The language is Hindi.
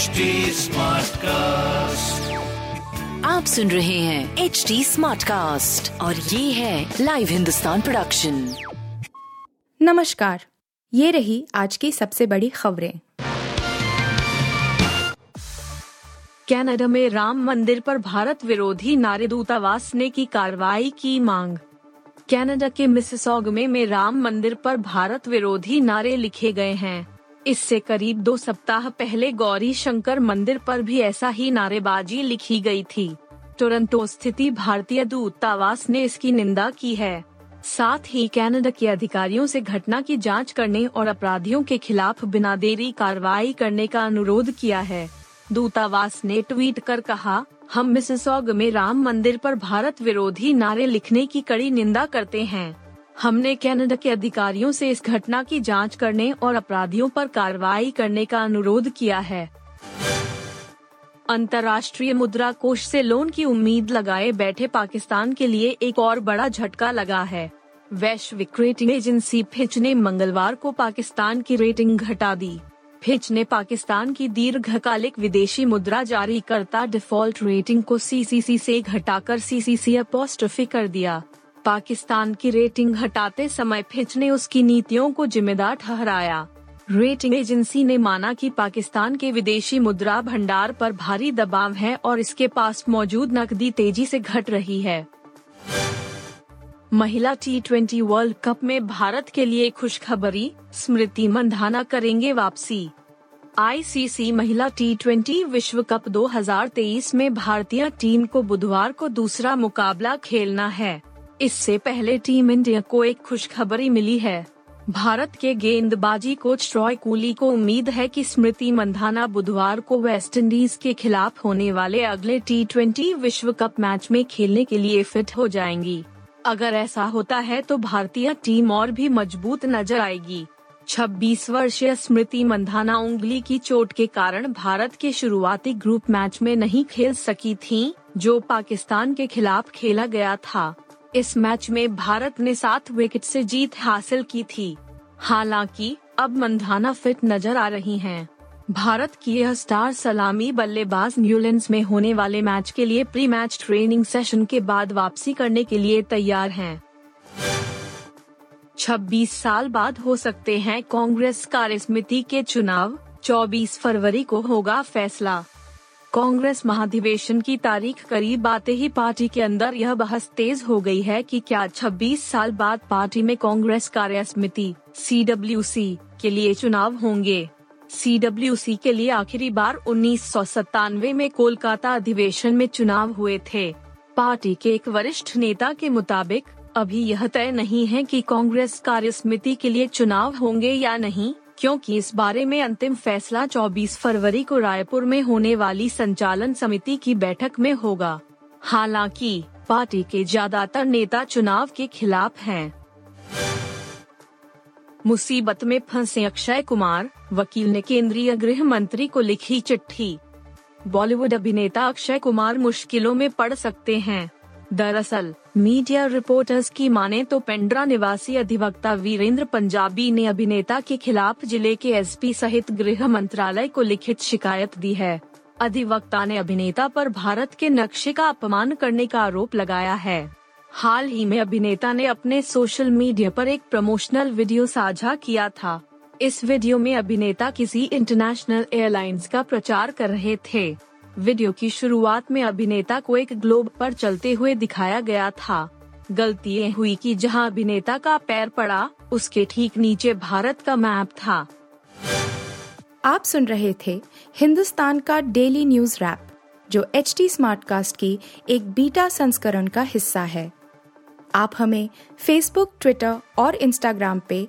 HD कास्ट आप सुन रहे हैं एच डी स्मार्ट कास्ट और ये है लाइव हिंदुस्तान प्रोडक्शन नमस्कार ये रही आज की सबसे बड़ी खबरें। कनाडा में राम मंदिर पर भारत विरोधी नारे दूतावास ने की कार्रवाई की मांग। कनाडा के मिसिसॉग में, में राम मंदिर पर भारत विरोधी नारे लिखे गए हैं। इससे करीब दो सप्ताह पहले गौरी शंकर मंदिर पर भी ऐसा ही नारेबाजी लिखी गई थी। टोरंटो स्थिति भारतीय दूतावास ने इसकी निंदा की है। साथ ही कनाडा के अधिकारियों से घटना की जाँच करने और अपराधियों के खिलाफ बिना देरी कार्रवाई करने का अनुरोध किया है। दूतावास ने ट्वीट कर कहा, हम मिसिसॉग में राम मंदिर पर भारत विरोधी नारे लिखने की कड़ी निंदा करते हैं। हमने कनाडा के अधिकारियों से इस घटना की जाँच करने और अपराधियों पर कार्रवाई करने का अनुरोध किया है। अंतर्राष्ट्रीय मुद्रा कोष से लोन की उम्मीद लगाए बैठे पाकिस्तान के लिए एक और बड़ा झटका लगा है। वैश्विक रेटिंग एजेंसी फिच ने मंगलवार को पाकिस्तान की रेटिंग घटा दी। फिच ने पाकिस्तान की दीर्घकालिक विदेशी मुद्रा जारी करता डिफ़ॉल्ट रेटिंग को सीसीसी से घटाकर सीसीसी अपोस्ट्रफी कर दिया। पाकिस्तान की रेटिंग हटाते समय फिच ने उसकी नीतियों को जिम्मेदार ठहराया। रेटिंग एजेंसी ने माना कि पाकिस्तान के विदेशी मुद्रा भंडार पर भारी दबाव है और इसके पास मौजूद नकदी तेज़ी से घट रही है। महिला टी ट्वेंटी वर्ल्ड कप में भारत के लिए खुशखबरी, स्मृति मंधाना करेंगे वापसी। आईसीसी महिला टी ट्वेंटी विश्व कप 2023 में भारतीय टीम को बुधवार को दूसरा मुकाबला खेलना है। इससे पहले टीम इंडिया को एक खुशखबरी मिली है। भारत के गेंदबाजी कोच रॉय कूली को उम्मीद है कि स्मृति मंधाना बुधवार को वेस्टइंडीज के खिलाफ होने वाले अगले टी ट्वेंटी विश्व कप मैच में खेलने के लिए फिट हो जाएँगी। अगर ऐसा होता है तो भारतीय टीम और भी मज़बूत नज़र आएगी। 26 वर्षीय स्मृति मंधाना उंगली की चोट के कारण भारत के शुरुआती ग्रुप मैच में नहीं खेल सकी थी, जो पाकिस्तान के खिलाफ खेला गया था। इस मैच में भारत ने सात विकेट से जीत हासिल की थी हालाँकि, अब मंधाना फिट नज़र आ रही हैं। भारत की यह स्टार सलामी बल्लेबाज न्यूलैंड में होने वाले मैच के लिए प्री मैच ट्रेनिंग सेशन के बाद वापसी करने के लिए तैयार हैं। 26 साल बाद हो सकते हैं कांग्रेस कार्यसमिति के चुनाव 24 फरवरी को होगा फैसला कांग्रेस महाधिवेशन की तारीख करीब आते ही पार्टी के अंदर यह बहस तेज हो गई है कि क्या 26 साल बाद पार्टी में कांग्रेस कार्य समिति सी के लिए चुनाव होंगे? सी के लिए आखिरी बार उन्नीस सौ सतानवे में कोलकाता अधिवेशन में चुनाव हुए थे। पार्टी के एक वरिष्ठ नेता के मुताबिक, अभी यह तय नहीं है कि कांग्रेस कार्य समिति के लिए चुनाव होंगे या नहीं। क्योंकि इस बारे में अंतिम फैसला 24 फरवरी को रायपुर में होने वाली संचालन समिति की बैठक में होगा। हालाँकि, पार्टी के ज़्यादातर नेता चुनाव के खिलाफ हैं। मुसीबत में फंसे अक्षय कुमार, वकील ने केंद्रीय गृह मंत्री को लिखी चिट्ठी। बॉलीवुड अभिनेता अक्षय कुमार मुश्किलों में पड़ सकते हैं। दरअसल, मीडिया रिपोर्टर्स की माने तो पेंड्रा निवासी अधिवक्ता वीरेंद्र पंजाबी ने अभिनेता के खिलाफ ज़िले के एसपी सहित गृह मंत्रालय को लिखित शिकायत दी है। अधिवक्ता ने अभिनेता पर भारत के नक्शे का अपमान करने का आरोप लगाया है। हाल ही में अभिनेता ने अपने सोशल मीडिया पर एक प्रमोशनल वीडियो साझा किया था। इस वीडियो में अभिनेता किसी इंटरनेशनल एयरलाइंस का प्रचार कर रहे थे। वीडियो की शुरुआत में अभिनेता को एक ग्लोब पर चलते हुए दिखाया गया था। गलती ये हुई कि जहाँ अभिनेता का पैर पड़ा, उसके ठीक नीचे भारत का मैप था। आप सुन रहे थे हिंदुस्तान का डेली न्यूज़ रैप, जो एच टी स्मार्ट कास्ट की एक बीटा संस्करण का हिस्सा है। आप हमें फेसबुक ट्विटर और इंस्टाग्राम पे